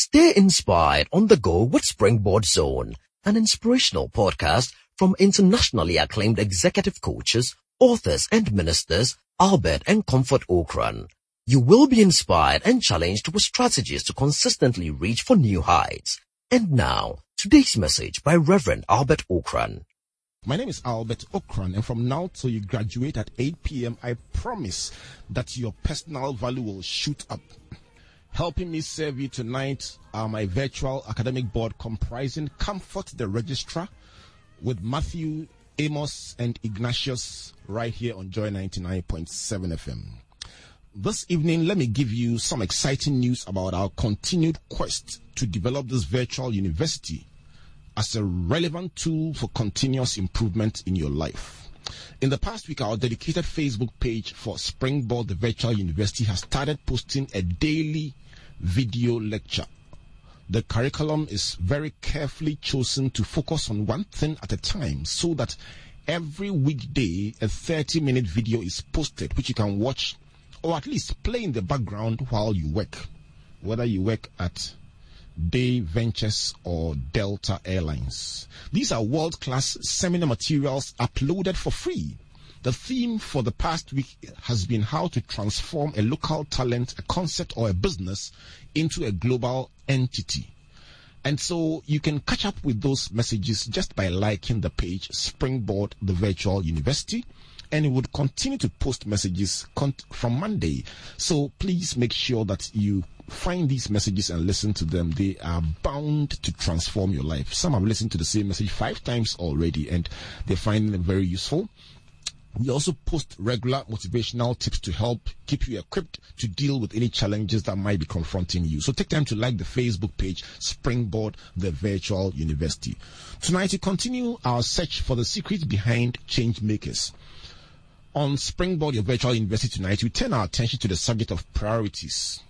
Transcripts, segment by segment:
Stay inspired on the go with Springboard Zone, an inspirational podcast from internationally acclaimed executive coaches, authors, and ministers Albert and Comfort Ocran. You will be inspired and challenged with strategies to consistently reach for new heights. And now, today's message by Reverend Albert Ocran. My name is Albert Ocran, and from now till you graduate at 8 p.m., I promise that your personal value will shoot up. Helping me serve you tonight um, are my virtual academic board comprising Comfort the Registrar with Matthew, Amos, and Ignatius right here on Joy 99.7 FM. This evening, let me give you some exciting news about our continued quest to develop this virtual university as a relevant tool for continuous improvement in your life. In the past week, our dedicated Facebook page for Springboard, the virtual university, has started posting a daily video lecture. The curriculum is very carefully chosen to focus on one thing at a time so that every weekday a 30 minute video is posted which you can watch or at least play in the background while you work, whether you work at Day Ventures or Delta Airlines. These are world class seminar materials uploaded for free the theme for the past week has been how to transform a local talent, a concept, or a business into a global entity. And so you can catch up with those messages just by liking the page Springboard the Virtual University. And it would continue to post messages from Monday. So please make sure that you find these messages and listen to them. They are bound to transform your life. Some have listened to the same message five times already and they're finding them very useful. We also post regular motivational tips to help keep you equipped to deal with any challenges that might be confronting you. So take time to like the Facebook page Springboard the Virtual University. Tonight we continue our search for the secrets behind change makers. On Springboard your Virtual University tonight, we turn our attention to the subject of priorities.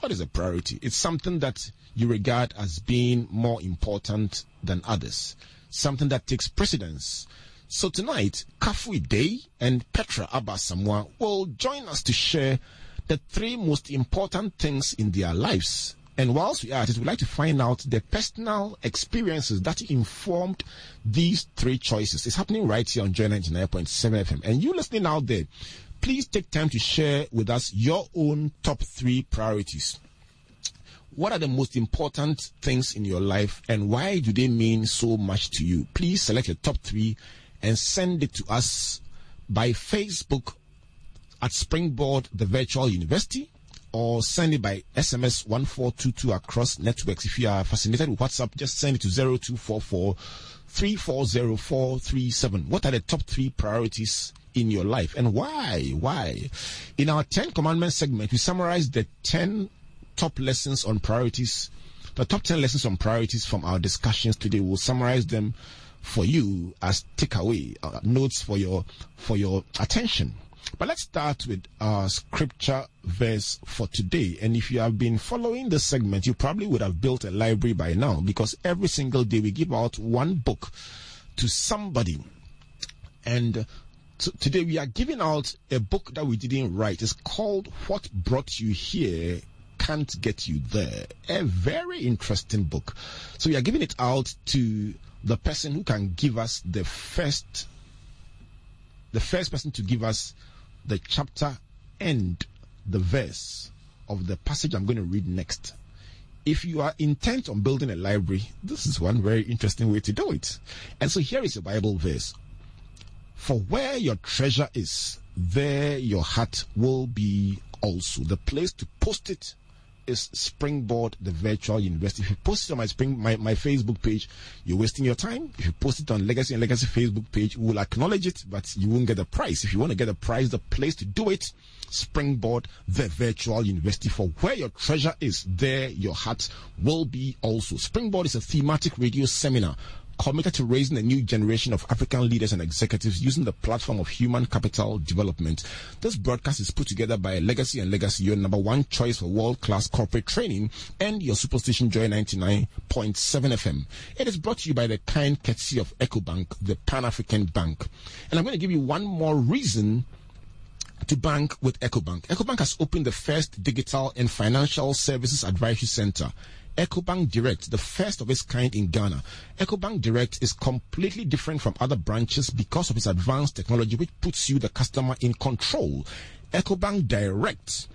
What is a priority? It's something that you regard as being more important than others, something that takes precedence so tonight, Kafui Dey and Petra Aba Asamoah will join us to share the three most important things in their lives. And whilst we are at it, we'd like to find out the personal experiences that informed these three choices. It's happening right here on Joy 99.7 FM. And you listening out there, please take time to share with us your own top three priorities. What are the most important things in your life and why do they mean so much to you? Please select your top three and send it to us by Facebook at Springboard the Virtual University or send it by SMS 1422 across networks. If you are fascinated with WhatsApp, just send it to 0244 340437. What are the top three priorities in your life and why? Why? In our 10 commandments segment, we summarize the 10 top lessons on priorities, the top 10 lessons on priorities from our discussions today. We'll summarize them for you as takeaway uh, notes for your for your attention. But let's start with our scripture verse for today. And if you have been following this segment, you probably would have built a library by now because every single day we give out one book to somebody. And t- today we are giving out a book that we didn't write. It's called What Brought You Here Can't Get You There. A very interesting book. So we are giving it out to the person who can give us the first the first person to give us the chapter and the verse of the passage I'm going to read next. If you are intent on building a library, this is one very interesting way to do it. And so here is a Bible verse. For where your treasure is, there your heart will be also. The place to post it is Springboard, the virtual university. If you post it on my spring my, my Facebook page, you're wasting your time. If you post it on Legacy and Legacy Facebook page, we will acknowledge it, but you won't get the prize. If you want to get the prize, the place to do it, Springboard, the virtual university. For where your treasure is, there your heart will be also. Springboard is a thematic radio seminar committed to raising a new generation of African leaders and executives using the platform of human capital development. This broadcast is put together by Legacy and Legacy, your number one choice for world class corporate training, and your Superstation Joy 99.7 FM. It is brought to you by the kind courtesy of EcoBank, the Pan African Bank. And I'm going to give you one more reason to bank with EcoBank. EcoBank has opened the first digital and financial services advisory center EcoBank Direct, the first of its kind in Ghana. EcoBank Direct is completely different from other branches because of its advanced technology, which puts you, the customer, in control. EcoBank Direct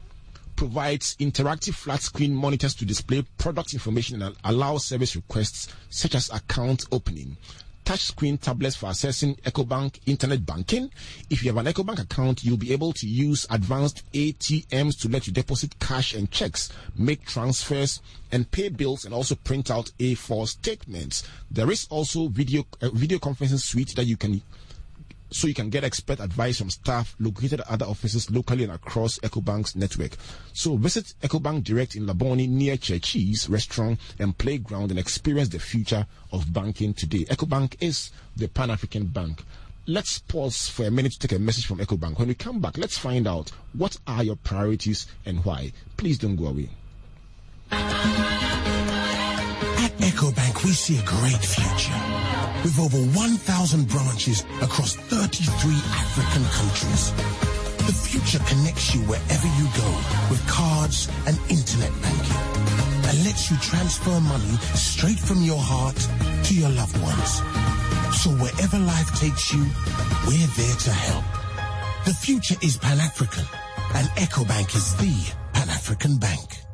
provides interactive flat screen monitors to display product information and allow service requests such as account opening. Touchscreen tablets for accessing EcoBank internet banking. If you have an EcoBank account, you'll be able to use advanced ATMs to let you deposit cash and checks, make transfers, and pay bills, and also print out A4 statements. There is also video uh, video conferencing suite that you can so you can get expert advice from staff located at other offices locally and across EcoBank's network. So visit EcoBank Direct in Labone near Churchies Restaurant and Playground and experience the future of banking today. EcoBank is the Pan-African bank. Let's pause for a minute to take a message from EcoBank. When we come back, let's find out what are your priorities and why. Please don't go away. At EcoBank, we see a great future with over 1,000 branches across 33 African countries. The future connects you wherever you go with cards and internet banking and lets you transfer money straight from your heart to your loved ones. So wherever life takes you, we're there to help. The future is Pan-African and EcoBank is the Pan-African bank.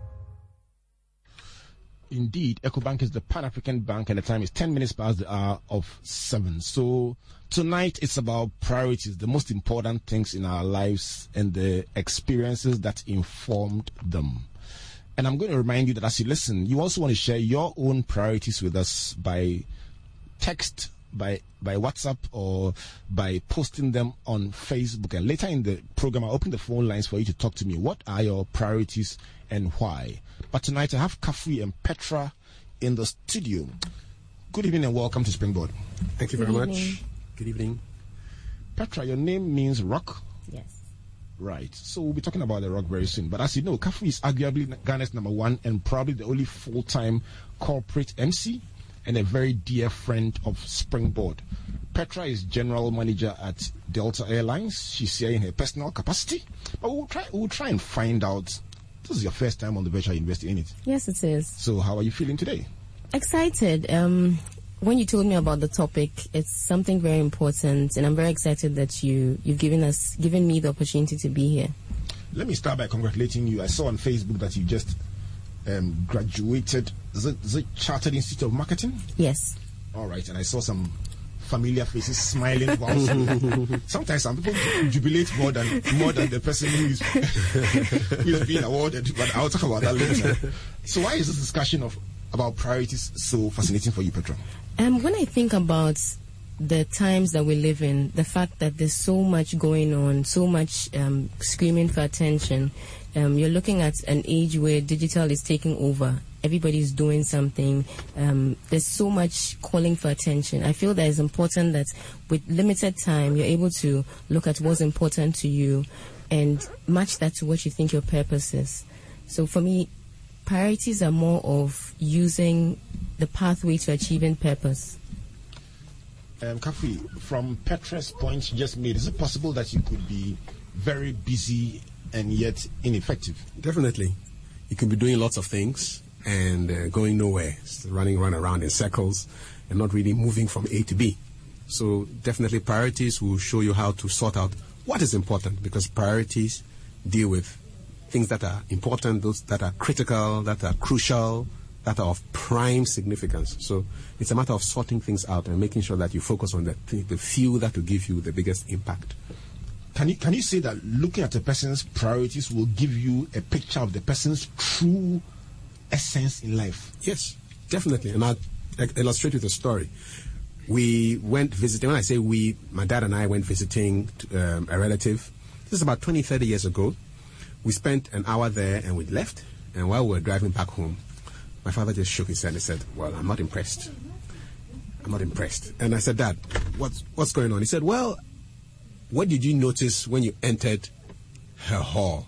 Indeed, EcoBank is the Pan African bank, and the time is 10 minutes past the hour of 7. So, tonight it's about priorities, the most important things in our lives, and the experiences that informed them. And I'm going to remind you that as you listen, you also want to share your own priorities with us by text, by by WhatsApp, or by posting them on Facebook. And later in the program, I'll open the phone lines for you to talk to me. What are your priorities and why? But tonight I have Kafui and Petra in the studio. Good evening and welcome to Springboard. Thank you very Good much. Good evening. Petra, your name means rock. Yes. Right. So we'll be talking about the rock very soon. But as you know, Kafui is arguably Ghana's number one and probably the only full time corporate MC and a very dear friend of Springboard. Petra is general manager at Delta Airlines. She's here in her personal capacity. But we'll try we'll try and find out. This is your first time on the Virtual University, in it? Yes, it is. So how are you feeling today? Excited. Um, when you told me about the topic, it's something very important, and I'm very excited that you you've given us given me the opportunity to be here. Let me start by congratulating you. I saw on Facebook that you just um, graduated. Is it, is it Chartered Institute of Marketing? Yes. All right, and I saw some familiar faces smiling. Sometimes some people jubilate more than more than the person who is who is being awarded. But I'll talk about that later. So, why is this discussion of about priorities so fascinating for you, Petra? Um, when I think about the times that we live in, the fact that there's so much going on, so much um, screaming for attention, um, you're looking at an age where digital is taking over. Everybody's doing something. Um, there's so much calling for attention. I feel that it's important that with limited time, you're able to look at what's important to you and match that to what you think your purpose is. So for me, priorities are more of using the pathway to achieving purpose. Um, from Petra's point just made, is it possible that you could be very busy and yet ineffective? Definitely. You can be doing lots of things and uh, going nowhere, running run around in circles and not really moving from A to B. So definitely priorities will show you how to sort out what is important because priorities deal with things that are important, those that are critical, that are crucial, that are of prime significance. So it's a matter of sorting things out and making sure that you focus on the, th- the few that will give you the biggest impact. Can you can you say that looking at a person's priorities will give you a picture of the person's true essence in life? Yes, definitely. And I'll illustrate with a story. We went visiting, when I say we, my dad and I went visiting um, a relative. This is about 20, 30 years ago. We spent an hour there and we left. And while we were driving back home, my father just shook his head and said, Well, I'm not impressed. I'm not impressed. And I said, Dad, what's, what's going on? He said, Well, what did you notice when you entered her hall?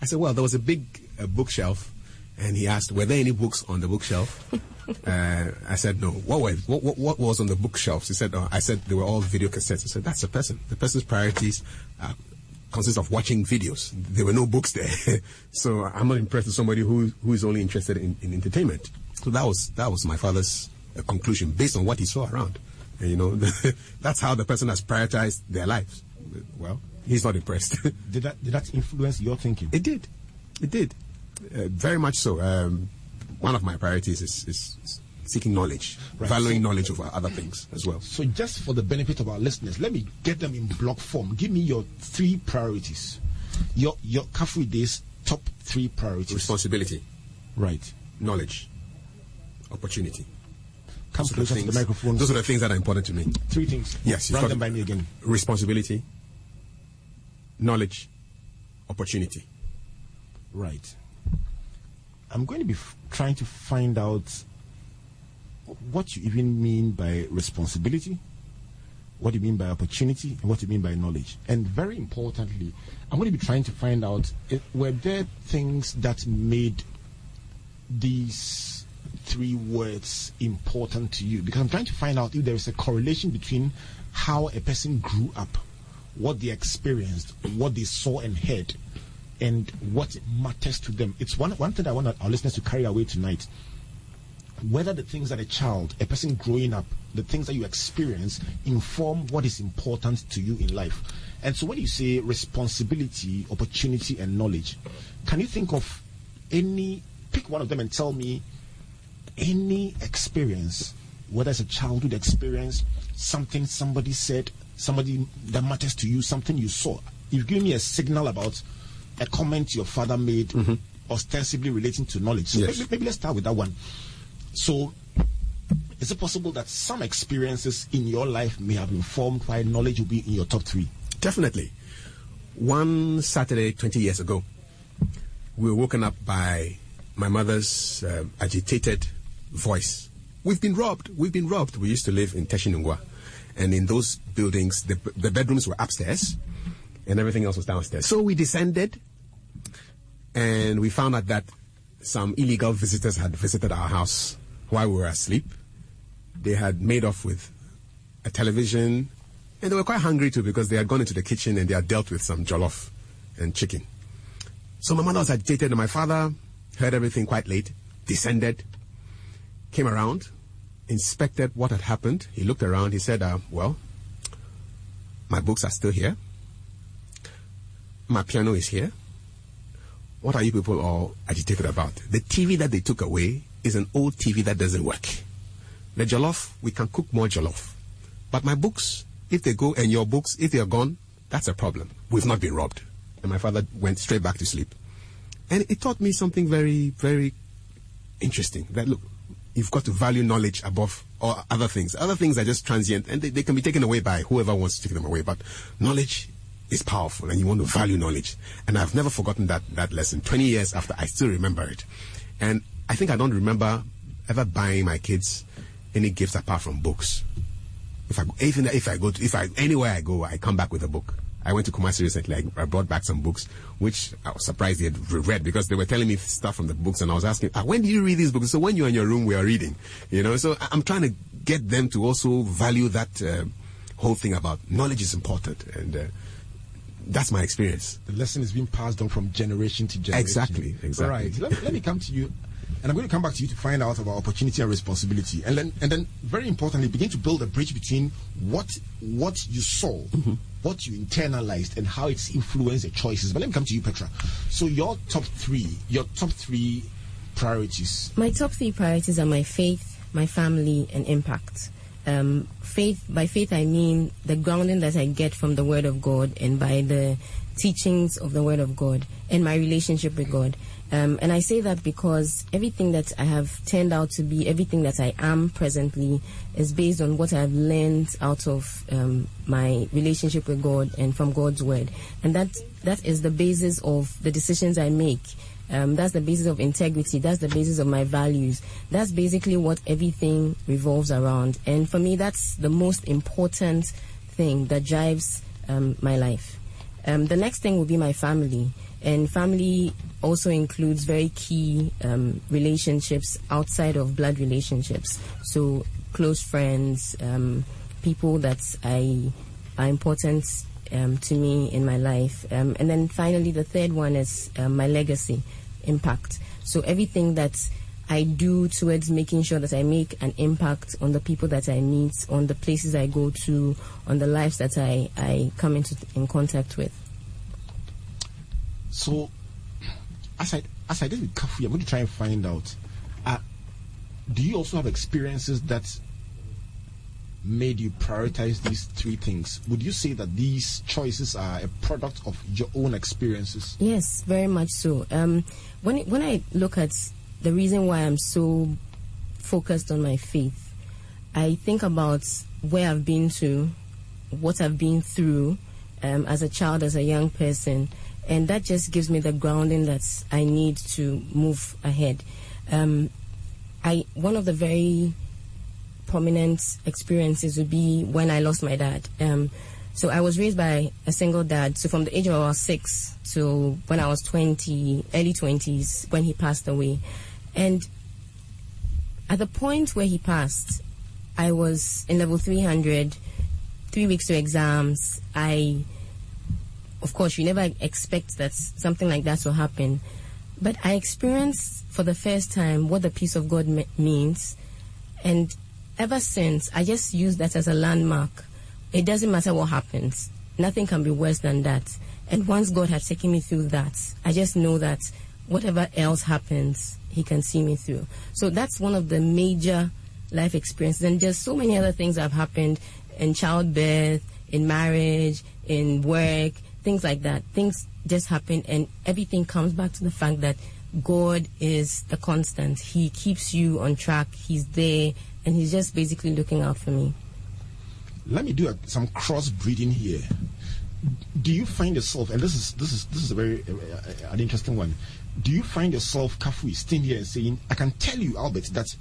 I said, Well, there was a big uh, bookshelf. And he asked, Were there any books on the bookshelf? uh, I said, No. What, were, what, what, what was on the bookshelves? He said, oh, I said, They were all video cassettes. I said, That's a person. The person's priorities uh, consist of watching videos. There were no books there. so I'm not impressed with somebody who, who is only interested in, in entertainment. So that was that was my father's uh, conclusion based on what he saw around. And, you know, that's how the person has prioritized their lives. Well, he's not impressed. Did that did that influence your thinking? it did, it did, uh, very much so. Um, one of my priorities is, is seeking knowledge, Right. valuing So- knowledge over other things as well. So, just for the benefit of our listeners, let me get them in block form. Give me your three priorities. Your your Kafui Dey's top three priorities. Responsibility, right. knowledge, opportunity. Come Those are the to the things- microphone. Those are the things that are important to me. three things. Yes, Run them by me again. Responsibility, knowledge, opportunity. Right. I'm going to be f- trying to find out what you even mean by responsibility, what you mean by opportunity, and what you mean by knowledge. And very importantly, I'm going to be trying to find out eh, were there things that made these three words important to you? Because I'm trying to find out if there is a correlation between how a person grew up, what they experienced, what they saw and heard, and what matters to them. It's one one thing I want our listeners to carry away tonight. Whether the things that a child, a person growing up, the things that you experience inform what is important to you in life. And so when you say responsibility, opportunity, and knowledge, can you think of any pick one of them and tell me any experience, whether it's a childhood experience, something somebody said, somebody that matters to you, something you saw. You've given me a signal about a comment your father made, mm-hmm. ostensibly relating to knowledge. So Yes. maybe, maybe let's start with that one. So, is it possible that some experiences in your life may have informed why knowledge will be in your top three? Definitely. One Saturday, 20 years ago, we were woken up by my mother's uh, agitated voice. We've been robbed. We've been robbed. We used to live in Teshie-Nungua. And in those buildings, the, the bedrooms were upstairs and everything else was downstairs. So we descended and we found out that some illegal visitors had visited our house while we were asleep. They had made off with a television, and they were quite hungry too because they had gone into the kitchen and they had dealt with some jollof and chicken. So my mother was agitated, and my father heard everything quite late, descended, came around, inspected what had happened. He looked around, he said, uh, Well, my books are still here, my piano is here. What are you people all agitated about? The TV that they took away is an old TV that doesn't work. The jollof, we can cook more jollof. But my books, if they go, and your books, if they are gone, that's a problem. We've not been robbed. And my father went straight back to sleep. And it taught me something very, very interesting. That look, you've got to value knowledge above all other things. Other things are just transient and they, they can be taken away by whoever wants to take them away. But knowledge is powerful and you want to value knowledge. And I've never forgotten that, that lesson. 20 years after, I still remember it. And I think I don't remember ever buying my kids any gifts apart from books. If I even if I go to if I anywhere I go, I come back with a book. I went to Kumasi recently. I, I brought back some books, which I was surprised they had re- read because they were telling me stuff from the books, and I was asking, ah, "When do you read these books?" So when you're in your room, we are reading. You know, so I'm trying to get them to also value that uh, whole thing about knowledge is important, and uh, that's my experience. The lesson is being passed on from generation to generation. Exactly, exactly. Right. Let let me come to you, and I'm going to come back to you to find out about opportunity and responsibility, and then and then very importantly, begin to build a bridge between what what you saw, Mm-hmm. what you internalized, and how it's influenced your choices. But let me come to you, Petra. So your top three, your top three priorities. My top three priorities are my faith, my family, and impact. Um, faith, by faith, I mean the grounding that I get from the Word of God and by the teachings of the Word of God and my relationship with God. Um, and I say that because everything that I have turned out to be, everything that I am presently, is based on what I've learned out of um, my relationship with God and from God's Word. And that that is the basis of the decisions I make. Um, that's the basis of integrity. That's the basis of my values. That's basically what everything revolves around. And for me, that's the most important thing that drives um, my life. Um, the next thing will be my family. And family also includes very key um, relationships outside of blood relationships. So, close friends, um, people that I are important um, to me in my life. Um, and then finally, the third one is um, my legacy, impact. So everything that I do towards making sure that I make an impact on the people that I meet, on the places I go to, on the lives that I, I come into in contact with. So, as I as I did with Kafu, I'm going to try and find out. Uh, do you also have experiences that made you prioritize these three things? Would you say that these choices are a product of your own experiences? Yes, very much so. Um, when when I look at the reason why I'm so focused on my faith, I think about where I've been to, what I've been through um, as a child, as a young person, and that just gives me the grounding that I need to move ahead. Um, I one of the very prominent experiences would be when I lost my dad. Um, so I was raised by a single dad. So from the age of six to when I was 20, early 20s, when he passed away. And at the point where he passed, I was in level 300, three weeks to exams. I, of course, you never expect that something like that will happen. But I experienced for the first time what the peace of God me- means. And ever since, I just use that as a landmark. It doesn't matter what happens. Nothing can be worse than that. And once God has taken me through that, I just know that whatever else happens, he can see me through. So that's one of the major life experiences. And just so many other things have happened in childbirth, in marriage, in work, things like that. Things just happen, and everything comes back to the fact that God is the constant. He keeps you on track. He's there, and He's just basically looking out for me. Let me do a, some crossbreeding here. Do you find yourself, and this is this is this is a very uh, an interesting one do you find yourself, Kafui, standing here and saying, I can tell you, Albert, that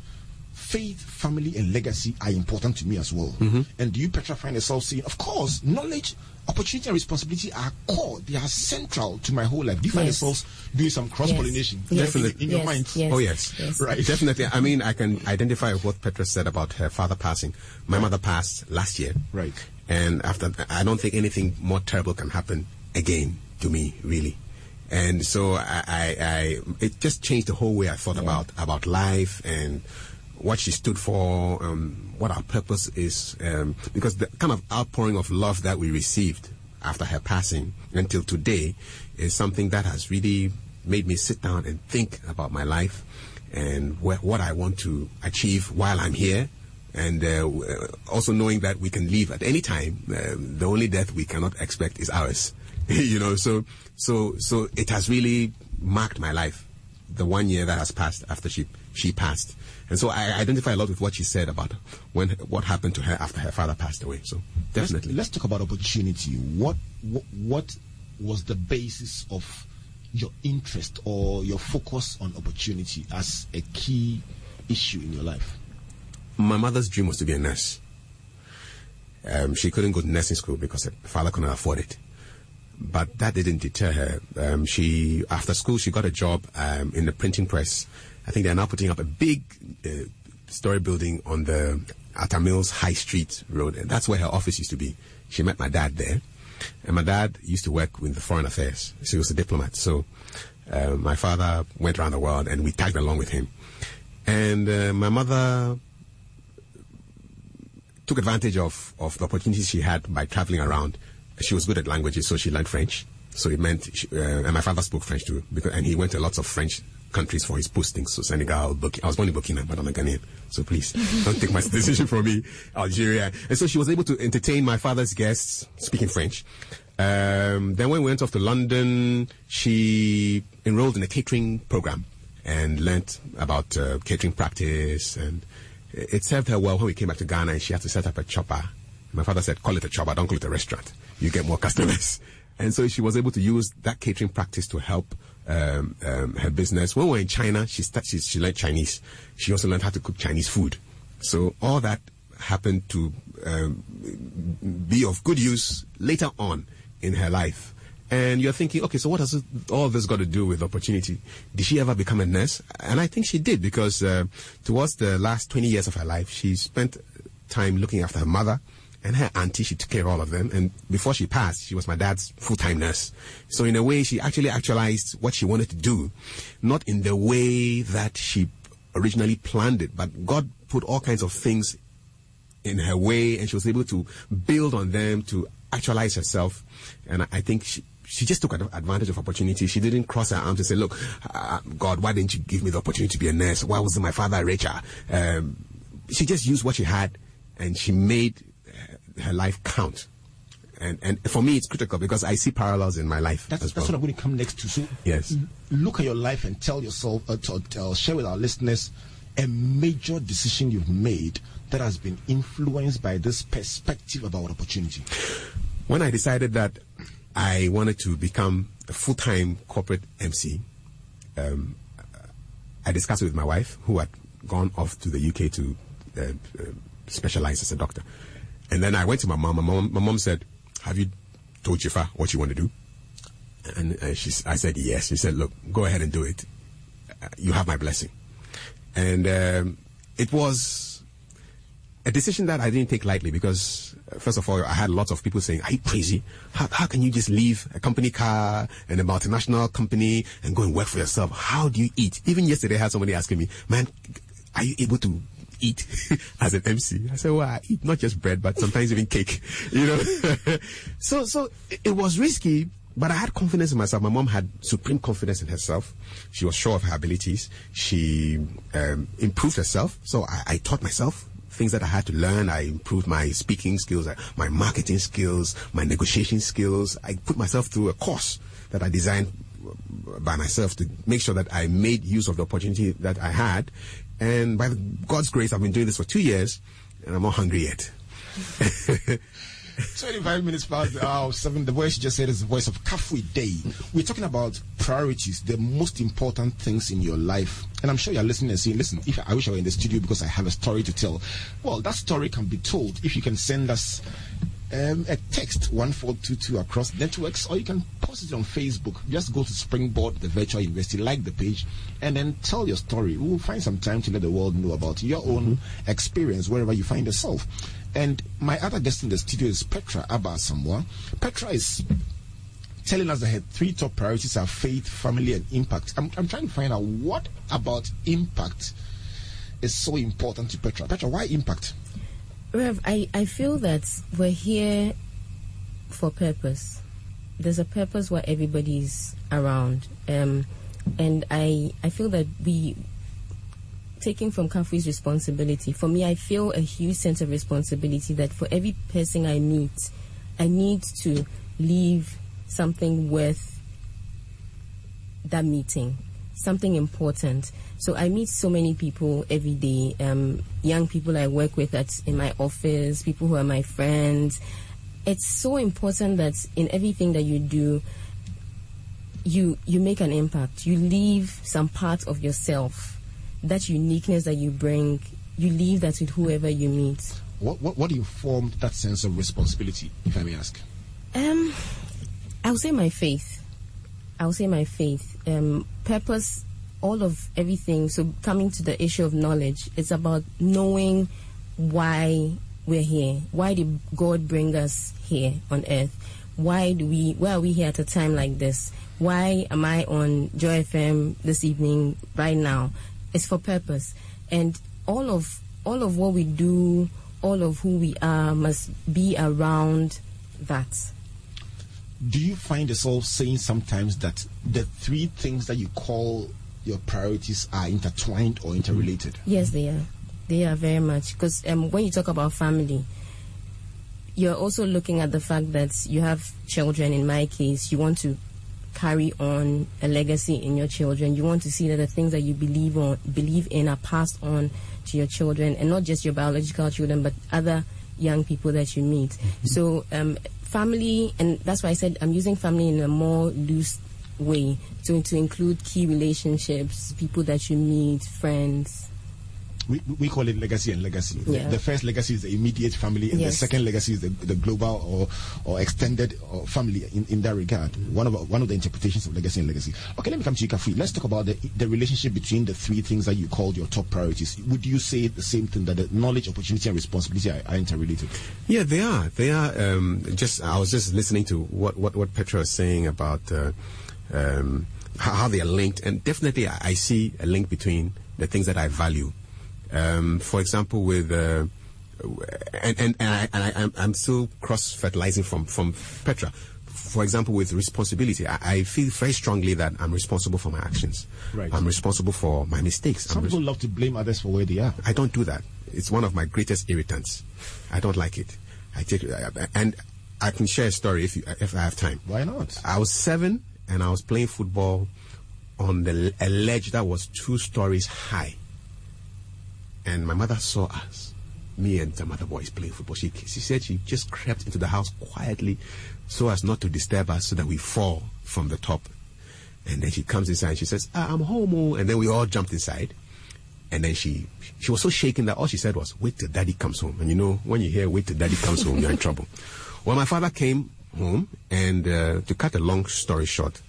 faith, family, and legacy are important to me as well? Mm-hmm. And do you, Petra, find yourself saying, of course, knowledge, opportunity, and responsibility are core, they are central to my whole life? Do you find yes. yourselves doing some cross pollination? Yes. Definitely. In, in yes. your mind? Oh, yes. yes. Right. Definitely. I mean, I can identify what Petra said about her father passing. My mother passed last year. Right. And after, I don't think anything more terrible can happen again to me, really and so I, I, I, it just changed the whole way I thought yeah. about about life and what she stood for, um, what our purpose is, um, because the kind of outpouring of love that we received after her passing until today is something that has really made me sit down and think about my life and wh- what I want to achieve while I'm here. And uh, also knowing that we can leave at any time. Uh, the only death we cannot expect is ours. you know, so so so it has really marked my life. The one year that has passed after she she passed, and so I identify a lot with what she said about when what happened to her after her father passed away. So definitely, let's, let's talk about opportunity. What, what what was the basis of your interest or your focus on opportunity as a key issue in your life? My mother's dream was to be a nurse. Um, she couldn't go to nursing school because her father couldn't afford it but that didn't deter her. Um, she, after school, she got a job um, in the printing press. I think they're now putting up a big uh, story building on the Atta Mills High Street Road, and that's where her office used to be. She met my dad there, and my dad used to work with the Foreign Affairs. He was a diplomat. So uh, my father went around the world, and we tagged along with him. And uh, my mother took advantage of, of the opportunities she had by traveling around she was good at languages, so she learned French. So it meant, she, uh, and my father spoke French too, because, and he went to lots of French countries for his postings. So Senegal, Burkina, I was born in Burkina, but I'm a Ghanaian. So please, don't take my decision from me. Algeria. And so she was able to entertain my father's guests speaking French. Um, then when we went off to London, she enrolled in a catering program and learnt about uh, catering practice. And it served her well when we came back to Ghana and she had to set up a chop bar. My father said, call it a chop bar, don't call it a restaurant you get more customers. And so she was able to use that catering practice to help um, um, her business. When we were in China, she, start, she, she learned Chinese. She also learned how to cook Chinese food. So all that happened to um, be of good use later on in her life. And you're thinking, okay, so what has all this got to do with opportunity? Did she ever become a nurse? And I think she did because uh, towards the last 20 years of her life, she spent time looking after her mother and her auntie, she took care of all of them. And before she passed, she was my dad's full-time nurse. So in a way, she actually actualized what she wanted to do, not in the way that she originally planned it, but God put all kinds of things in her way, and she was able to build on them to actualize herself. And I, think she, she just took advantage of opportunity. She didn't cross her arms and say, "Look, uh, God, why didn't you give me the opportunity to be a nurse? Why wasn't my father richer?" Um, she just used what she had, and she made her life count. And and for me, it's critical because I see parallels in my life That's, that's well. what I'm going to come next to. So, Yes. look at your life and tell yourself, uh, to, tell, share with our listeners a major decision you've made that has been influenced by this perspective about opportunity. when I decided that I wanted to become a full-time corporate MC, um, I discussed it with my wife, who had gone off to the UK to uh, uh, specialize as a doctor. And then I went to my mom. My mom, my mom said, "Have you told Jifa what you want to do?" And she, I said, "Yes." She said, "Look, go ahead and do it. Uh, you have my blessing." And um, it was a decision that I didn't take lightly because, uh, first of all, I had lots of people saying, Are you crazy? How, how can you just leave a company car and a multinational company and go and work for yourself? How do you eat? Even yesterday, I had somebody asking me, Man, are you able to eat as an MC? I said, Well, I eat not just bread, but sometimes even cake, you know? so, so it, was risky. But I had confidence in myself. My mom had supreme confidence in herself. She was sure of her abilities. She um, improved herself. So I, I taught myself things that I had to learn. I improved my speaking skills, uh, my marketing skills, my negotiation skills. I put myself through a course that I designed uh, by myself to make sure that I made use of the opportunity that I had. And by God's grace, I've been doing this for two years, and I'm not hungry yet. 25 minutes past the seven. The voice you just said is the voice of Kafui Dey. We're talking about priorities, the most important things in your life. And I'm sure you're listening and saying, listen, if I wish I were in the studio because I have a story to tell. Well, that story can be told if you can send us um, a text 1422 across networks or you can post it on Facebook. Just go to Springboard, the virtual university, like the page, and then tell your story. We'll find some time to let the world know about your own experience wherever you find yourself. And my other guest in the studio is Petra Aba Asamoah. Petra is telling us that her three top priorities are faith, family, and impact. I'm, I'm trying to find out what about impact is so important to Petra. Petra, why impact? Rev, I, I feel that we're here for purpose. There's a purpose why everybody's around. Um, and I I feel that we taking from Kafui's responsibility. For me, I feel a huge sense of responsibility that for every person I meet, I need to leave something worth that meeting, something important. So I meet so many people every day, um, young people I work with at in my office, people who are my friends. It's so important that in everything that you do, you you make an impact. You leave some part of yourself, that uniqueness that you bring. You leave that with whoever you meet. What, what, what do you form that sense of responsibility, if I may ask? Um, I would say my faith. I would say my faith. Um, purpose, all of everything. So coming to the issue of knowledge, it's about knowing why we're here. Why did God bring us here on earth? Why do we? Why are we here at a time like this? Why am I on Joy FM this evening right now? It's for purpose, and all of all of what we do, all of who we are, must be around that. Do you find yourself saying sometimes that the three things that you call your priorities are intertwined or interrelated? Yes, they are. They are very much because um, when you talk about family, you're also looking at the fact that you have children. In my case, you want to carry on a legacy in your children. You want to see that the things that you believe on, believe in, are passed on to your children, and not just your biological children, but other young people that you meet. So, um, family, and that's why I said I'm using family in a more loose way to to include key relationships, people that you meet, friends. We, we call it legacy and legacy. The- Yeah. The, first legacy is the immediate family, and the second legacy is the, the global or, or extended or family in, in that regard. One of one of the interpretations of legacy and legacy. Okay, let me come to you, Kafui. Let's talk about the, the relationship between the three things that you called your top priorities. Would you say the same thing that the knowledge, opportunity, and responsibility are, are interrelated? Yeah, they are. They are. Um, just I was just listening to what what what Petra was saying about uh, um, how, how they are linked, and definitely I, I see a link between the things that I value. Um, for example, with uh, and and, and, I, and I, I'm, I'm still cross fertilizing from from Petra. For example, with responsibility, I, I feel very strongly that I'm responsible for my actions. Right. I'm responsible for my mistakes. I'm Some res- people love to blame others for where they are. I don't do that. It's one of my greatest irritants. I don't like it. I take and I can share a story if you, if I have time. Why not? I was seven and I was playing football on the a ledge that was two stories high. And my mother saw us, me and some other boys playing football. She, she said she just crept into the house quietly so as not to disturb us so that we fall from the top. And then she comes inside and she says, ah, I'm home. oh." And then we all jumped inside. And then she she was so shaken that all she said was, wait till daddy comes home. And you know, when you hear wait till daddy comes home, you're in trouble. Well, my father came home and uh, to cut a long story short,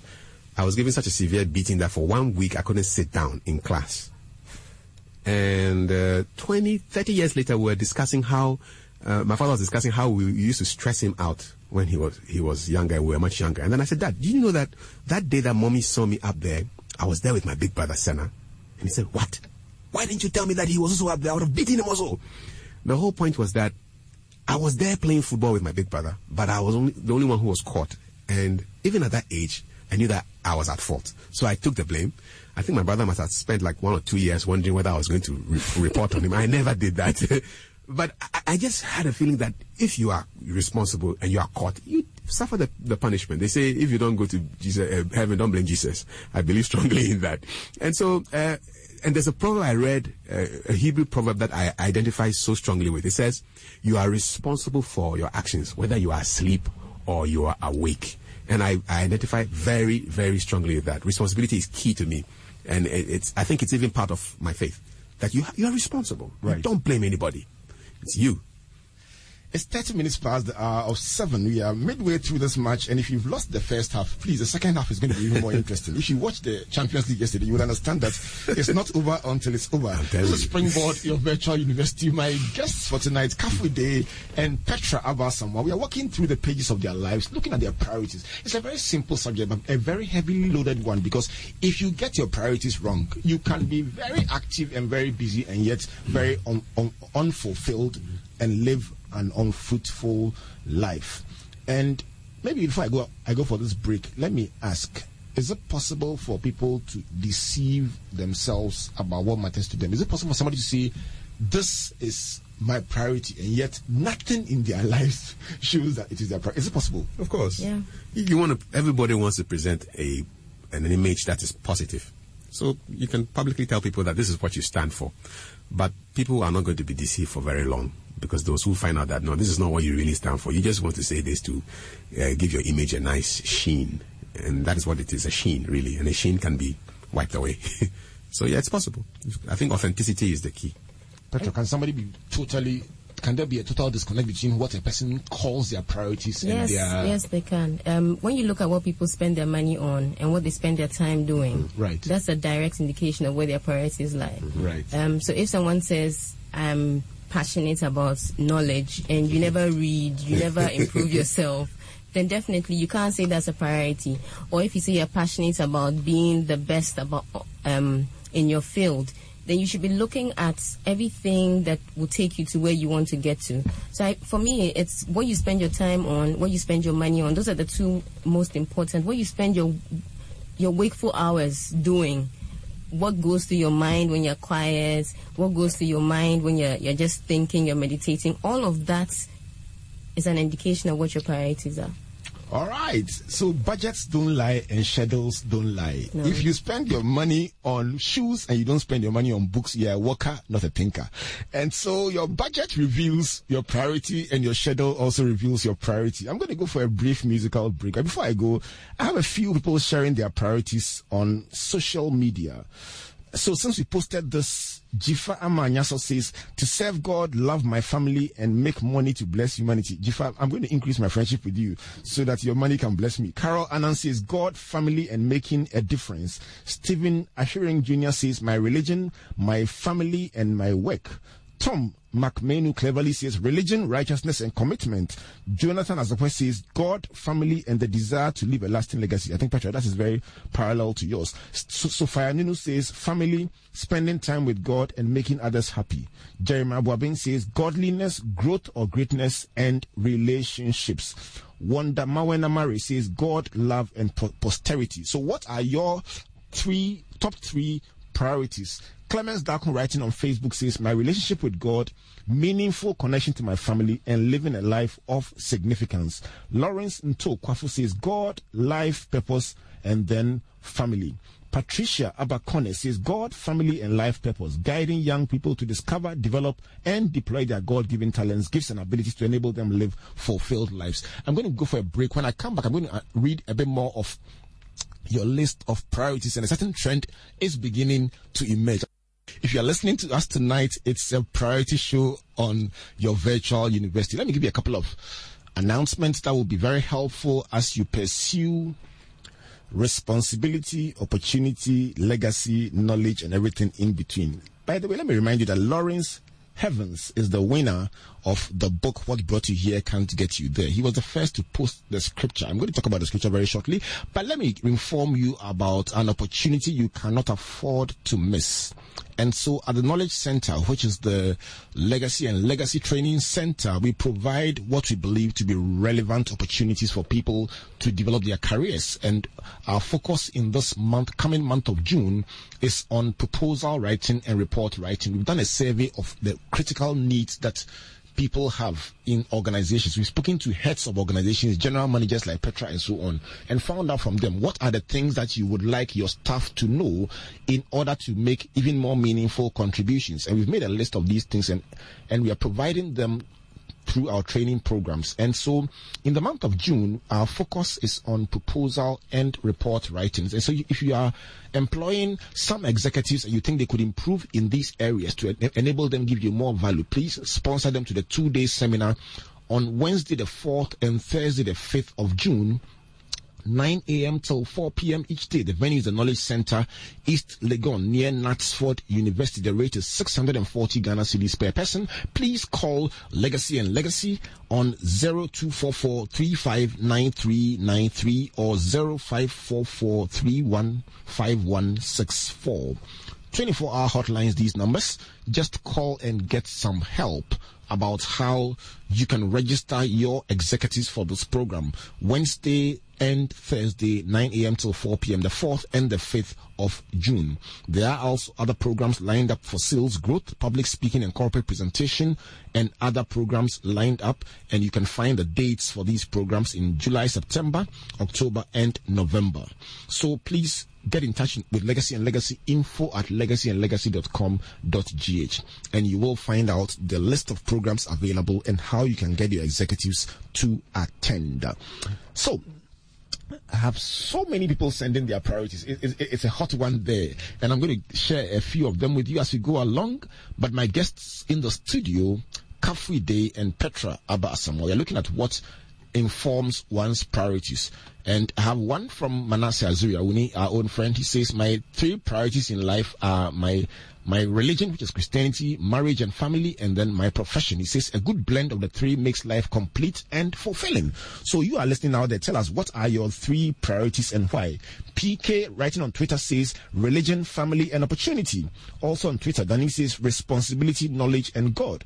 I was given such a severe beating that for one week I couldn't sit down in class. And uh, 20, 30 years later, we were discussing how uh, my father was discussing how we used to stress him out when he was he was younger. We were much younger. And then I said, Dad, do you know that that day that mommy saw me up there, I was there with my big brother Senna, and he said, What? Why didn't you tell me that he was also up there? I would have beaten him also. The whole point was that I was there playing football with my big brother, but I was only the only one who was caught. And even at that age, I knew that I was at fault. So I took the blame. I think my brother must have spent like one or two years wondering whether I was going to re- report on him. I never did that. but I, I just had a feeling that if you are responsible and you are caught, you suffer the, the punishment. They say if you don't go to Jesus, uh, heaven, don't blame Jesus. I believe strongly in that. And so, uh, and there's a proverb I read, uh, a Hebrew proverb that I identify so strongly with. It says, "You are responsible for your actions, whether you are asleep or you are awake." And I, I identify very, very strongly with that. Responsibility is key to me, and it, it's. I think it's even part of my faith that you you are responsible. You Right. don't blame anybody. It's you. It's 30 minutes past the hour of 7. We are midway through this match, and if you've lost the first half, please, the second half is going to be even more interesting. If you watched the Champions League yesterday, you would understand that it's not over until it's over. This is. Springboard, your virtual university. My guests for tonight, Kafui Dey and Petra Aba Asamoah. We are walking through the pages of their lives, looking at their priorities. It's a very simple subject, but a very heavily loaded one because if you get your priorities wrong, you can be very active and very busy and yet very un- un- unfulfilled and live an unfruitful life. And maybe before I go, I go for this break. Let me ask: Is it possible for people to deceive themselves about what matters to them? Is it possible for somebody to say, "This is my priority," and yet nothing in their lives shows that it is their priority? Is it possible? Of course. Yeah. You, you want to. Everybody wants to present a an, image that is positive. So you can publicly tell people that this is what you stand for, but people are not going to be deceived for very long because those who find out that no, this is not what you really stand for. You just want to say this to uh, give your image a nice sheen, and that is what it is—a sheen, really. And a sheen can be wiped away. so yeah, it's possible. I think authenticity is the key. Petra, can somebody be totally? Can there be a total disconnect between what a person calls their priorities Yes, and their yes, they can. Um, when you look at what people spend their money on and what they spend their time doing, Right. that's a direct indication of where their priorities lie. Right. Um, so if someone says, I'm passionate about knowledge and you never read, you never improve yourself, then definitely you can't say that's a priority. Or if you say you're passionate about being the best about um, in your field, then you should be looking at everything that will take you to where you want to get to. So I, for me, it's what you spend your time on, what you spend your money on. Those are the two most important. What you spend your your wakeful hours doing what goes through your mind when you're quiet, what goes through your mind when you're you're just thinking, you're meditating, all of that is an indication of what your priorities are. All right. So budgets don't lie and schedules don't lie. No. If you spend your money on shoes and you don't spend your money on books, you're a worker, not a thinker. And so your budget reveals your priority and your schedule also reveals your priority. I'm going to go for a brief musical break. But before I go, I have a few people sharing their priorities on social media. So since we posted this, Jifa Amanyaso says, to serve God, love my family, and make money to bless humanity. Jifa, I'm going to increase my friendship with you so that your money can bless me. Carol Annan says, God, family, and making a difference. Stephen Ashiring Jr. says, my religion, my family, and my work. Tom McMenu cleverly says religion, righteousness, and commitment. Jonathan Azapwe says God, family, and the desire to leave a lasting legacy. I think, Petra, that is very parallel to yours. Sophia Nunu says family, spending time with God, and making others happy. Jeremiah Boabin says godliness, growth or greatness, and relationships. Wanda Mawena Mari says God, love, and po- posterity. So, what are your three top three priorities Clemens Darkon writing on Facebook says, My relationship with God, meaningful connection to my family, and living a life of significance. Lawrence Nto Kwafu says, God, life, purpose, and then family. Patricia Abakone says, God, family, and life purpose, guiding young people to discover, develop, and deploy their God given talents, gifts, and abilities to enable them live fulfilled lives. I'm going to go for a break. When I come back, I'm going to uh, read a bit more of your list of priorities, and a certain trend is beginning to emerge. If you are listening to us tonight, it's a priority show on your virtual university. Let me give you a couple of announcements that will be very helpful as you pursue responsibility, opportunity, legacy, knowledge, and everything in between. By the way, let me remind you that Lawrence Heavens is the winner of the book What Brought You Here Can't Get You There. He was the first to post the scripture. I'm going to talk about the scripture very shortly, but let me inform you about an opportunity you cannot afford to miss. And so at the Knowledge Center, which is the Legacy and Legacy Training Center, we provide what we believe to be relevant opportunities for people to develop their careers. And our focus in this month, coming month of June, is on proposal writing and report writing. We've done a survey of the critical needs that people have in organizations. We've spoken to heads of organizations, general managers like Petra and so on, and found out from them what are the things that you would like your staff to know in order to make even more meaningful contributions. And we've made a list of these things and, and we are providing them through our training programs. And so in the month of June, our focus is on proposal and report writings. And so if you are employing some executives and you think they could improve in these areas to enable them give you more value, please sponsor them to the two day seminar on Wednesday the 4th and Thursday the 5th of June 9 a.m. till 4 p.m. each day. The venue is the Knowledge Center, East Legon, near Knutsford University. The rate is 640 Ghana cedis per person. Please call Legacy and Legacy on 0244 359393 or 0544 315164. 24 hour hotlines, these numbers. Just call and get some help about how you can register your executives for this program. Wednesday, and Thursday, 9 a.m. till 4 p.m., the 4th and the 5th of June. There are also other programs lined up for sales growth, public speaking and corporate presentation, and other programs lined up. And you can find the dates for these programs in July, September, October, and November. So please get in touch with Legacy and Legacy info at legacyandlegacy.com.gh and you will find out the list of programs available and how you can get your executives to attend. So, I have so many people sending their priorities. It, it, it's a hot one there, and I'm going to share a few of them with you as we go along. But my guests in the studio, Kafui Dey and Petra we are looking at what informs one's priorities. And I have one from Manasseh Azuri, our own friend. He says, My three priorities in life are my my religion, which is Christianity, marriage and family, and then my profession. He says a good blend of the three makes life complete and fulfilling. So you are listening now there. Tell us what are your three priorities and why. PK writing on Twitter says religion, family, and opportunity. Also on Twitter, Danny says responsibility, knowledge, and God.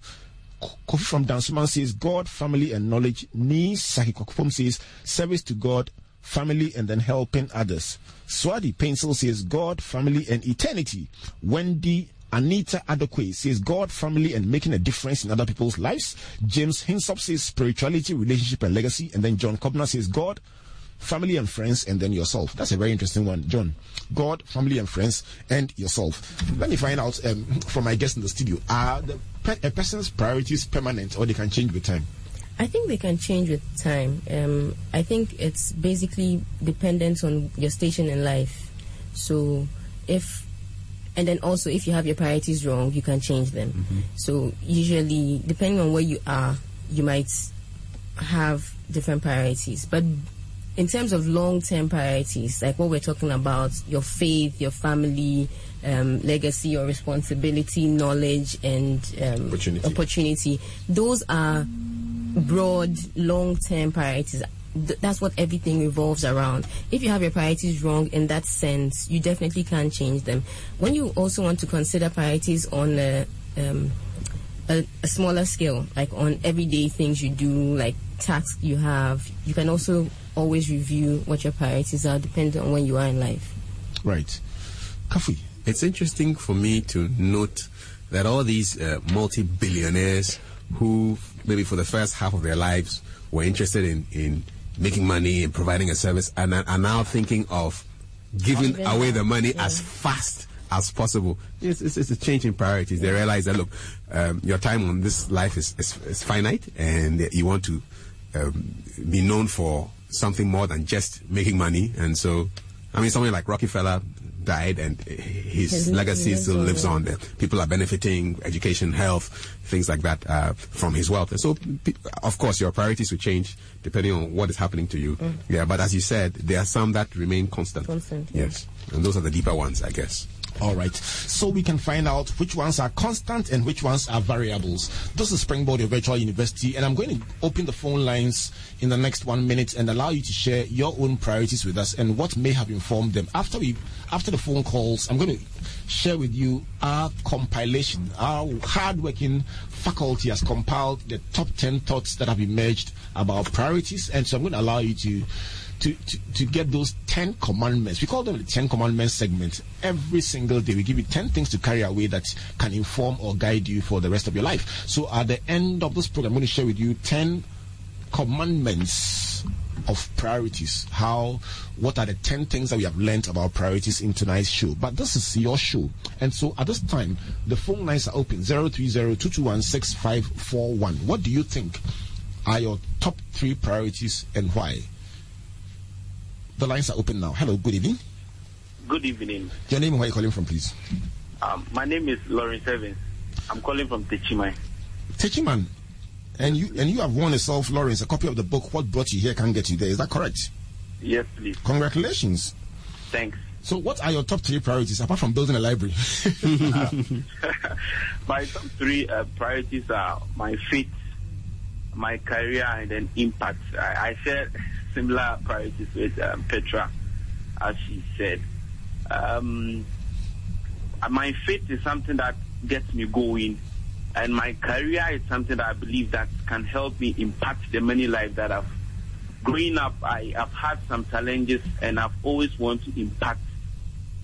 Kofi from Dansoman says God, family, and knowledge. Ni Saki Kokopom says service to God, family, and then helping others. Swadi Pencil says God, family, and eternity. Wendy Anita Adokwe says God, family, and making a difference in other people's lives. James Hinsop says spirituality, relationship, and legacy. And then John Kobner says God, family and friends, and then yourself. That's a very interesting one, John. God, family and friends, and yourself. Let me find out um, from my guests in the studio: Are the, a person's priorities permanent, or they can change with time? I think they can change with time. Um, I think it's basically dependent on your station in life. So if and then also if you have your priorities wrong, you can change them. Mm-hmm. So usually, depending on where you are, you might have different priorities. But in terms of long-term priorities, like what we're talking about, your faith, your family, um, legacy or responsibility, knowledge, and um, Opportunity. opportunity, those are broad, long-term priorities. Th- that's what everything revolves around. If you have your priorities wrong in that sense, you definitely can't change them. When you also want to consider priorities on a, um, a, a smaller scale, like on everyday things you do, like tasks you have, you can also always review what your priorities are depending on when you are in life. Right. Kafui. It's interesting for me to note that all these uh, multi-billionaires who maybe for the first half of their lives were interested in, in making money and providing a service and are, now thinking of giving Giving away the money yeah. as fast as possible. It's, it's, it's a change in priorities. They realize that, look, um, your time on this life is, is, is finite and you want to um, be known for something more than just making money. And so, I mean, someone like Rockefeller died and his, His legacy lives still lives on. The people are benefiting, education, health, things like that uh, from his wealth. And so, of course, your priorities will change depending on what is happening to you. Yeah, but as you said, there are some that remain constant. Constant, yeah. Yes. And those are the deeper ones, I guess. All right. So we can find out which ones are constant and which ones are variables. This is Springboard, your virtual university, and I'm going to open the phone lines in the next one minute and allow you to share your own priorities with us and what may have informed them. After we, after the phone calls, I'm going to share with you our compilation. Our hardworking faculty has compiled the top 10 thoughts that have emerged about priorities, and so I'm going to allow you to to, to, to get those 10 commandments. We call them the 10 commandments segment. Every single day, we give you 10 things to carry away that can inform or guide you for the rest of your life. So at the end of this program, I'm going to share with you 10 commandments of priorities. How, what are the 10 things that we have learned about priorities in tonight's show? But this is your show. And so at this time, the phone lines are open 030-221-6541. What do you think are your top three priorities and why? The lines are open now. Hello, good evening. Good evening. Your name and where you calling from, please. Um, my name is Lawrence Evans. I'm calling from Techimai. Techiman, and you and you have won yourself, Lawrence, a copy of the book "What Brought You Here Can't Get You There." Is that correct? Yes, please. Congratulations. Thanks. So, what are your top three priorities apart from building a library? My top three uh, priorities are my faith, my career, and then impact. I, I share similar priorities with um, Petra, as she said. Um, uh, my faith is something that gets me going, and my career is something that I believe that can help me impact the many lives that I've. Growing up, I have had some challenges, and I've always wanted to impact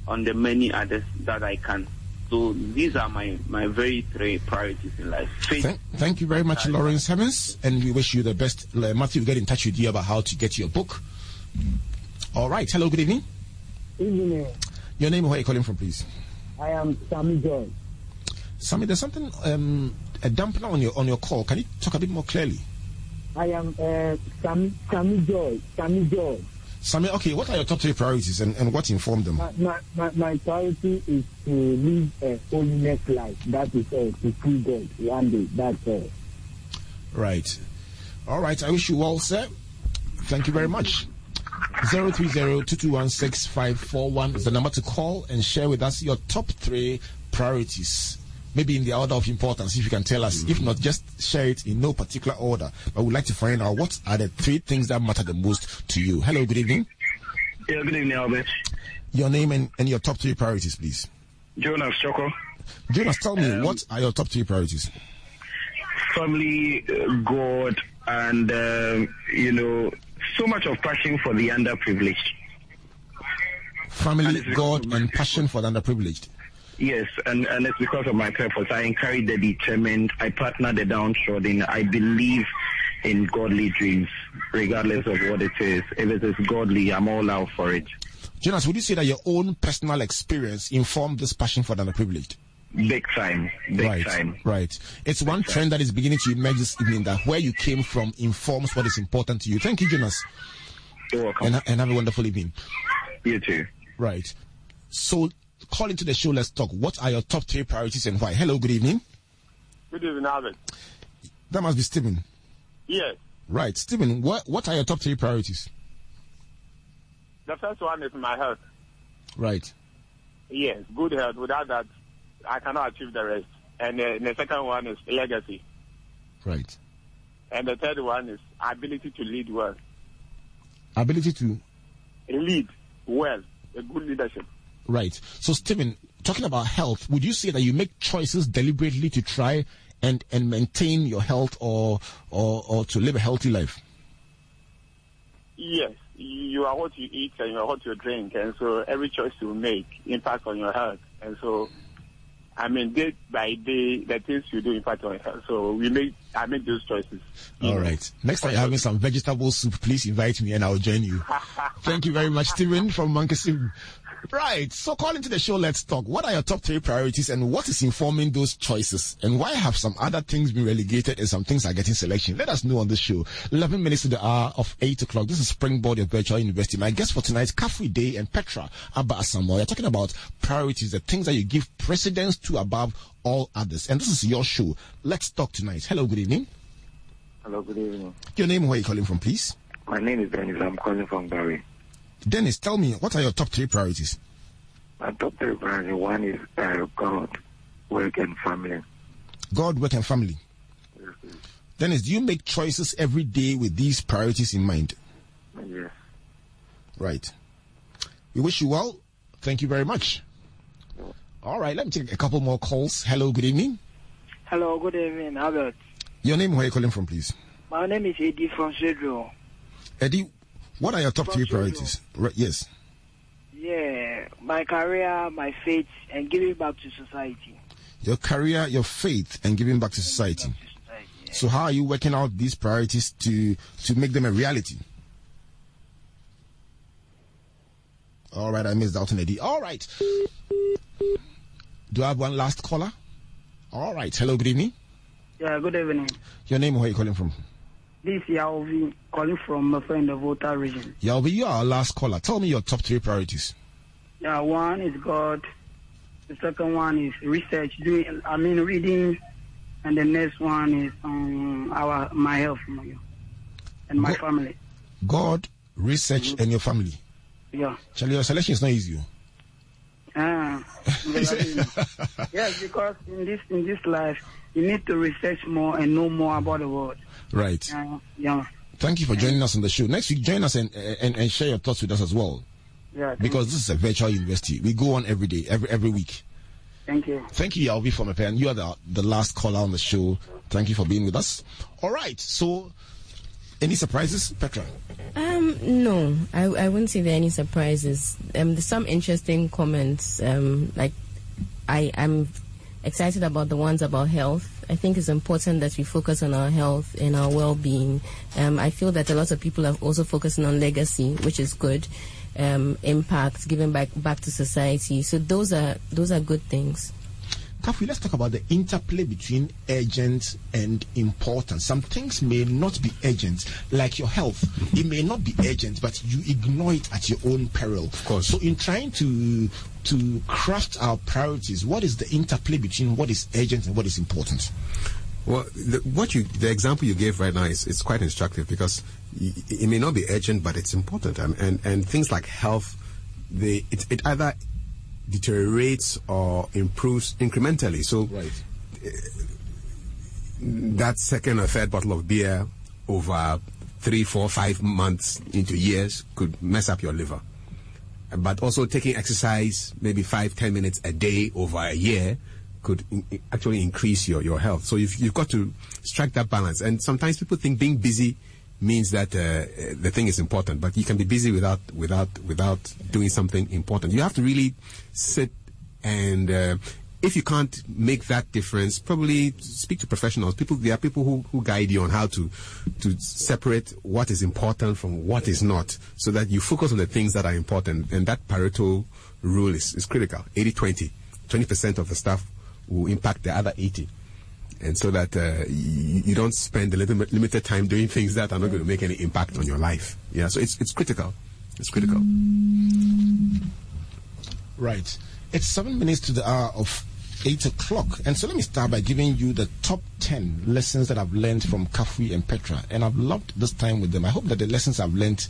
on the many others that I can. So these are my, my very three priorities in life. Faith, thank, thank you very much, Lawrence Hemmings, and we wish you the best. Matthew will get in touch with you about how to get your book. All right. Hello, good evening. Evening. Your name and where you calling from, please. I am Sammy Joy. Sammy, there's something um, a dampener on your on your call. Can you talk a bit more clearly? I am uh, Sammy, Sammy Joy. Sammy Joy. Sammy, okay, what are your top three priorities and, and what informed them? My, my, my, my priority is to live a holiness life. That is all. To see God one day. That's all. Right. All right. I wish you well, sir. Thank you very much. 030-221-6541 is the number to call and share with us your top three priorities. Maybe in the order of importance, if you can tell us. If not, just share it in no particular order. But we'd like to find out what are the three things that matter the most to you. Hello, good evening. Yeah, good evening, Albert. Your name and, and your top three priorities, please. Jonas Choco. Jonas, tell me, what are your top three priorities? Family, uh, God, and, um, you know, so much of passion for the underprivileged. Family, And God, and passion for the underprivileged. Yes, and, and it's because of my purpose. I encourage the determined. I partner the downtrodden. I believe in godly dreams, regardless of what it is. If it is godly, I'm all out for it. Jonas, would you say that your own personal experience informed this passion for the underprivileged? Big time. Big right, time. right. It's one trend that is beginning to emerge this evening that where you came from informs what is important to you. Thank you, Jonas, You're welcome. and, and have a wonderful evening. you too. Right. So, call into the show. Let's talk. What are your top three priorities and why? Hello, good evening. Good evening, Albert. That must be Stephen. Yes. Right, Stephen. What what are your top three priorities? the first one is my health. Right. Yes, good health. Without that, I cannot achieve the rest. And uh, the second one is legacy. Right. And the third one is ability to lead well. Ability to lead well, a good leadership. Right. So, Stephen, talking about health, would you say that you make choices deliberately to try and, and maintain your health or, or, or to live a healthy life? Yes. You are what you eat and you are what you drink. And so every choice you make impacts on your health. And so I mean, day by day, the things you do impact on your health. So we make, I make those choices. All right. Next time you're having some vegetable soup, please invite me and I'll join you. Thank you very much, Stephen from Mankasim. Right. So calling to the show, let's talk. What are your top three priorities and what is informing those choices? And why have some other things been relegated and some things are getting selection? Let us know on the show. 11 minutes to the hour of 8 o'clock. This is Springboard, your virtual university. My guest for tonight, Kafui Dey and Petra Aba Asamoah. You're talking about priorities, the things that you give precedence to above all others. And this is your show. Let's talk tonight. Hello, good evening. Hello, good evening. Your name, where are you calling from, please? My name is Dennis. I'm calling from Barry. Dennis, tell me, what are your top three priorities? My top three priorities, one is uh, God, work, and family. God, work, and family. Yes, Dennis, do you make choices every day with these priorities in mind? Yes. Right. We wish you well. Thank you very much. All right, let me take a couple more calls. Hello, good evening. Hello, good evening, Albert. Your name, where are you calling from, please? My name is Eddie from Cedro. Eddie, what are your top three priorities? Right, yes. Yeah, my career, my faith, and giving back to society. Your career, your faith, and giving back to society. So, how are you working out these priorities to to make them a reality? All right, I missed out on Eddie. All right. Do I have one last caller? All right. Hello, good evening. Yeah, good evening. Your name, where are you calling from? This is Yauvi calling from my friend the Volta region. Yauvi, you are our last caller. Tell me your top three priorities. Yeah, one is God. The second one is research, doing, I mean, reading. And the next one is um, our my health and my God, family. God, research, mm-hmm. and your family. Yeah. Charlie, your selection is not easy. Ah, yes, because in this in this life, you need to research more and know more about the world. Right. Uh, yeah. Thank you for joining us on the show. Next week, join us and, and, and share your thoughts with us as well. Yeah. Because this is a virtual university. We go on every day, every every week. Thank you. Thank you, Yalvi, for my pen. You are the, the last caller on the show. Thank you for being with us. All right. So, any surprises, Petra? Um, no, I, I wouldn't say there are any surprises. Um, there's some interesting comments. Um, like, I I'm excited about the ones about health. I think it's important that we focus on our health and our well-being. Um, I feel that a lot of people are also focusing on legacy, which is good. Um, impact given back back to society. So those are those are good things. Kafui, let's talk about the interplay between urgent and important. Some things may not be urgent, like your health. It may not be urgent, but you ignore it at your own peril. Of course. So, in trying to to craft our priorities, what is the interplay between what is urgent and what is important? Well, the, what you the example you gave right now is it's quite instructive because it may not be urgent, but it's important, and and, and things like health, they it, it either deteriorates or improves incrementally. So right. uh, that second or third bottle of beer over three, four, five months into years could mess up your liver. But also taking exercise, maybe five, ten minutes a day over a year, could in, actually increase your, your health. So you've, you've got to strike that balance. And sometimes people think being busy means that uh, the thing is important, but you can be busy without without without doing something important. You have to really sit and uh, if you can't make that difference, probably speak to professionals. People, there are people who, who guide you on how to to separate what is important from what is not, so that you focus on the things that are important. And that Pareto rule is, is critical. 80-20. 20% of the stuff will impact the other 80 and so that uh, you, you, don't spend a little limited time doing things that are not going to make any impact on your life. Yeah, so it's it's critical. It's critical. Right. It's seven minutes to the hour of eight o'clock, and so let me start by giving you the top ten lessons that I've learned from Kafui and Petra, and I've loved this time with them. I hope that the lessons I've learned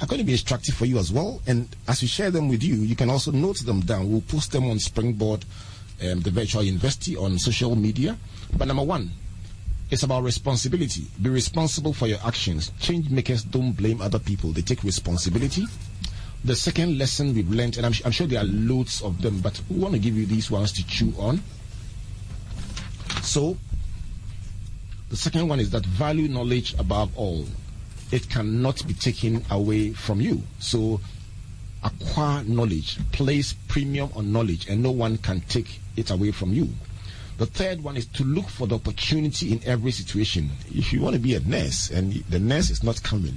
are going to be instructive for you as well. And as we share them with you, you can also note them down. We'll post them on Springboard, um, the virtual university on social media. But number one, it's about responsibility. Be responsible for your actions. Change makers don't blame other people, they take responsibility. The second lesson we've learned, and I'm, I'm sure there are loads of them, but we want to give you these ones to chew on. So, the second one is that value knowledge above all. It cannot be taken away from you. So, acquire knowledge, place premium on knowledge, and no one can take it away from you. The third one is to look for the opportunity in every situation. If you want to be a nurse and the nurse is not coming,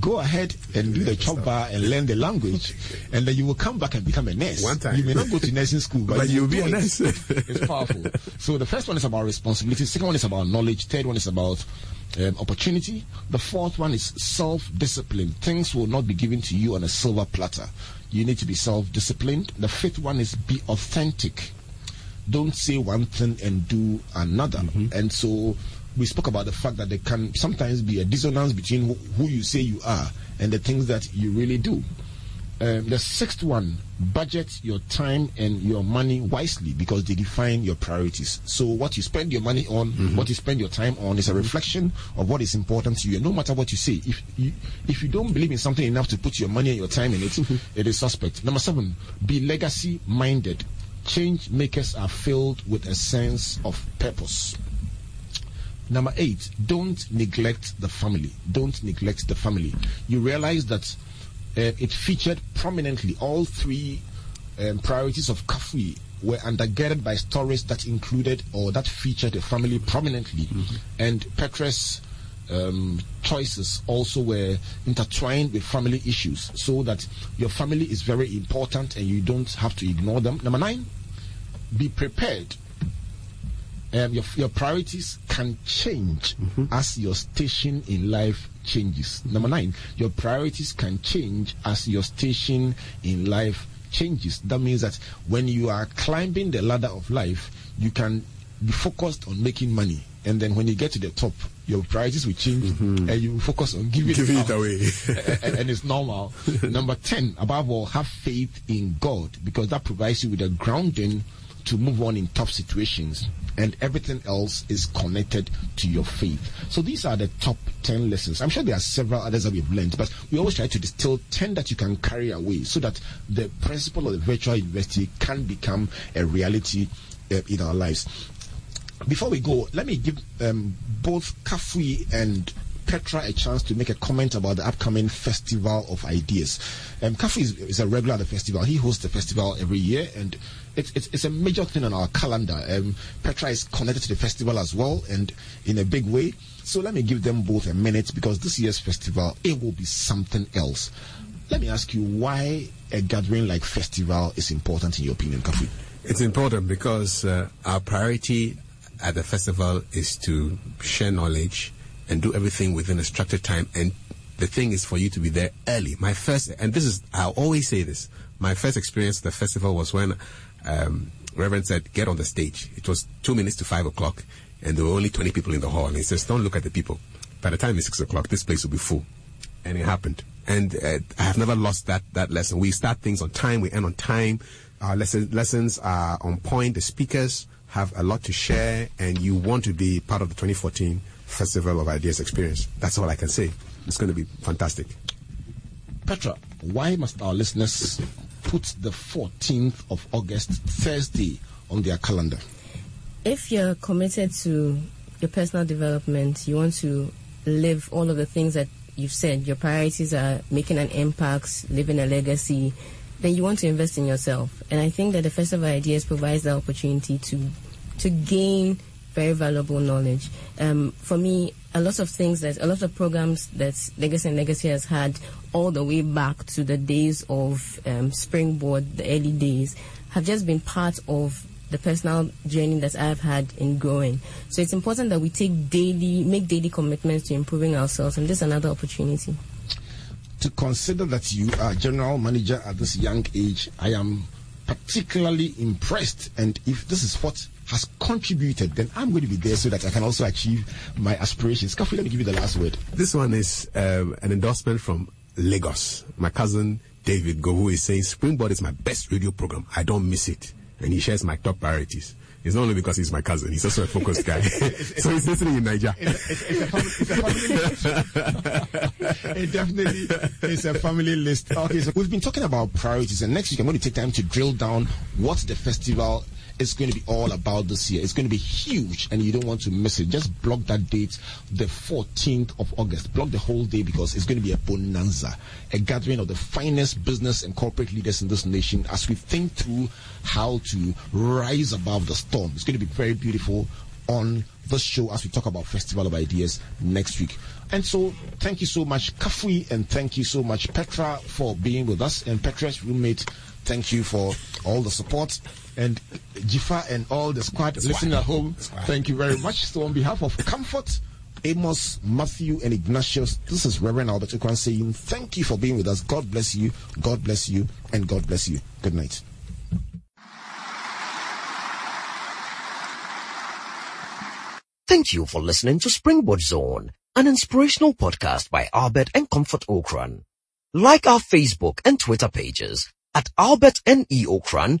go ahead and do the chop bar and learn the language, and then you will come back and become a nurse. One time. You may not go to nursing school, but, But you you'll be a nurse. it's powerful. So the first one is about responsibility. Second one is about knowledge. Third one is about um, opportunity. The fourth one is self-discipline. Things will not be given to you on a silver platter. You need to be self-disciplined. The fifth one is be authentic don't say one thing and do another. And so we spoke about the fact that there can sometimes be a dissonance between who, who you say you are and the things that you really do. Um, the sixth one, budget your time and your money wisely because they define your priorities. So what you spend your money on, what you spend your time on, is a reflection of what is important to you. And no matter what you say, if you if you don't believe in something enough to put your money and your time in it, it is suspect. Number seven, be legacy minded. Change makers are filled with a sense of purpose. Number eight, don't neglect the family. Don't neglect the family. You realize that uh, it featured prominently all three um, priorities of Kafui were undergirded by stories that included or that featured the family prominently. And Petra's um, choices also were intertwined with family issues so that your family is very important and you don't have to ignore them. Number nine, be prepared um, your, your priorities can change as your station in life changes. Number nine, your priorities can change as your station in life changes. That means that when you are climbing the ladder of life, you can be focused on making money. And then when you get to the top, your priorities will change and you focus on giving, Giving it out. away. and, and it's normal. Number 10, above all, have faith in God because that provides you with a grounding to move on in tough situations. And everything else is connected to your faith. So these are the top 10 lessons. I'm sure there are several others that we've learned, but we always try to distill 10 that you can carry away so that the principle of the virtual university can become a reality uh, in our lives. Before we go, let me give um, both Kafui and Petra a chance to make a comment about the upcoming Festival of Ideas. Um, Kafui is, is a regular at the festival. He hosts the festival every year, and it's, it's, it's a major thing on our calendar. Um, Petra is connected to the festival as well, and in a big way. So let me give them both a minute because this year's festival it will be something else. Let me ask you why a gathering like festival is important in your opinion, Kafui. It's important because uh, our priority at the festival is to share knowledge and do everything within a structured time. And the thing is for you to be there early. My first, and this is, I always say this, my first experience at the festival was when um, Reverend said, get on the stage. It was two minutes to five o'clock, and there were only 20 people in the hall. And he says, don't look at the people. By the time it's six o'clock, this place will be full. And it happened. And uh, I have never lost that, that lesson. We start things on time, we end on time. Our lesson, lessons are on point. The speakers have a lot to share, and you want to be part of the 2014 Festival of Ideas experience. That's all I can say. It's going to be fantastic. Petra, why must our listeners put the 14th of August, Thursday, on their calendar? if you're committed to your personal development, you want to live all of the things that you've said, your priorities are making an impact, living a legacy, then you want to invest in yourself. And I think that the Festival Ideas provides the opportunity to to gain very valuable knowledge. Um, for me, a lot of things that a lot of programs that Legacy and Legacy has had all the way back to the days of um, Springboard, the early days, have just been part of the personal journey that I've had in growing. So it's important that we take daily, make daily commitments to improving ourselves, and this is another opportunity. To consider that you are general manager at this young age, I am particularly impressed. And if this is what has contributed, then I'm going to be there so that I can also achieve my aspirations. Kafui, let me give you the last word. This one is um, an endorsement from Lagos. My cousin David Gohu is saying Springboard is my best radio program. I don't miss it. And he shares my top priorities. It's not only because he's my cousin, he's also a focused guy. so he's listening in Niger. it definitely is a family list. Okay, so we've been talking about priorities, and next week I'm going to take time to drill down what the festival is going to be all about this year. It's going to be huge, and you don't want to miss it. Just block that date, the 14th of August. Block the whole day because it's going to be a bonanza, a gathering of the finest business and corporate leaders in this nation as we think through how to rise above the storm. It's going to be very beautiful on this show as we talk about Festival of Ideas next week. And so, thank you so much, Kafui, and thank you so much, Petra, for being with us. And Petra's roommate, thank you for all the support. And Jifa and all the squad listening at home, thank you very much. So, on behalf of Comfort, Amos, Matthew, and Ignatius, this is Reverend Albert Ocran saying thank you for being with us. God bless you, God bless you, and God bless you. Good night. Thank you for listening to Springboard Zone, an inspirational podcast by Albert and Comfort Ocran. Like our Facebook and Twitter pages at Albert N.E. Ocran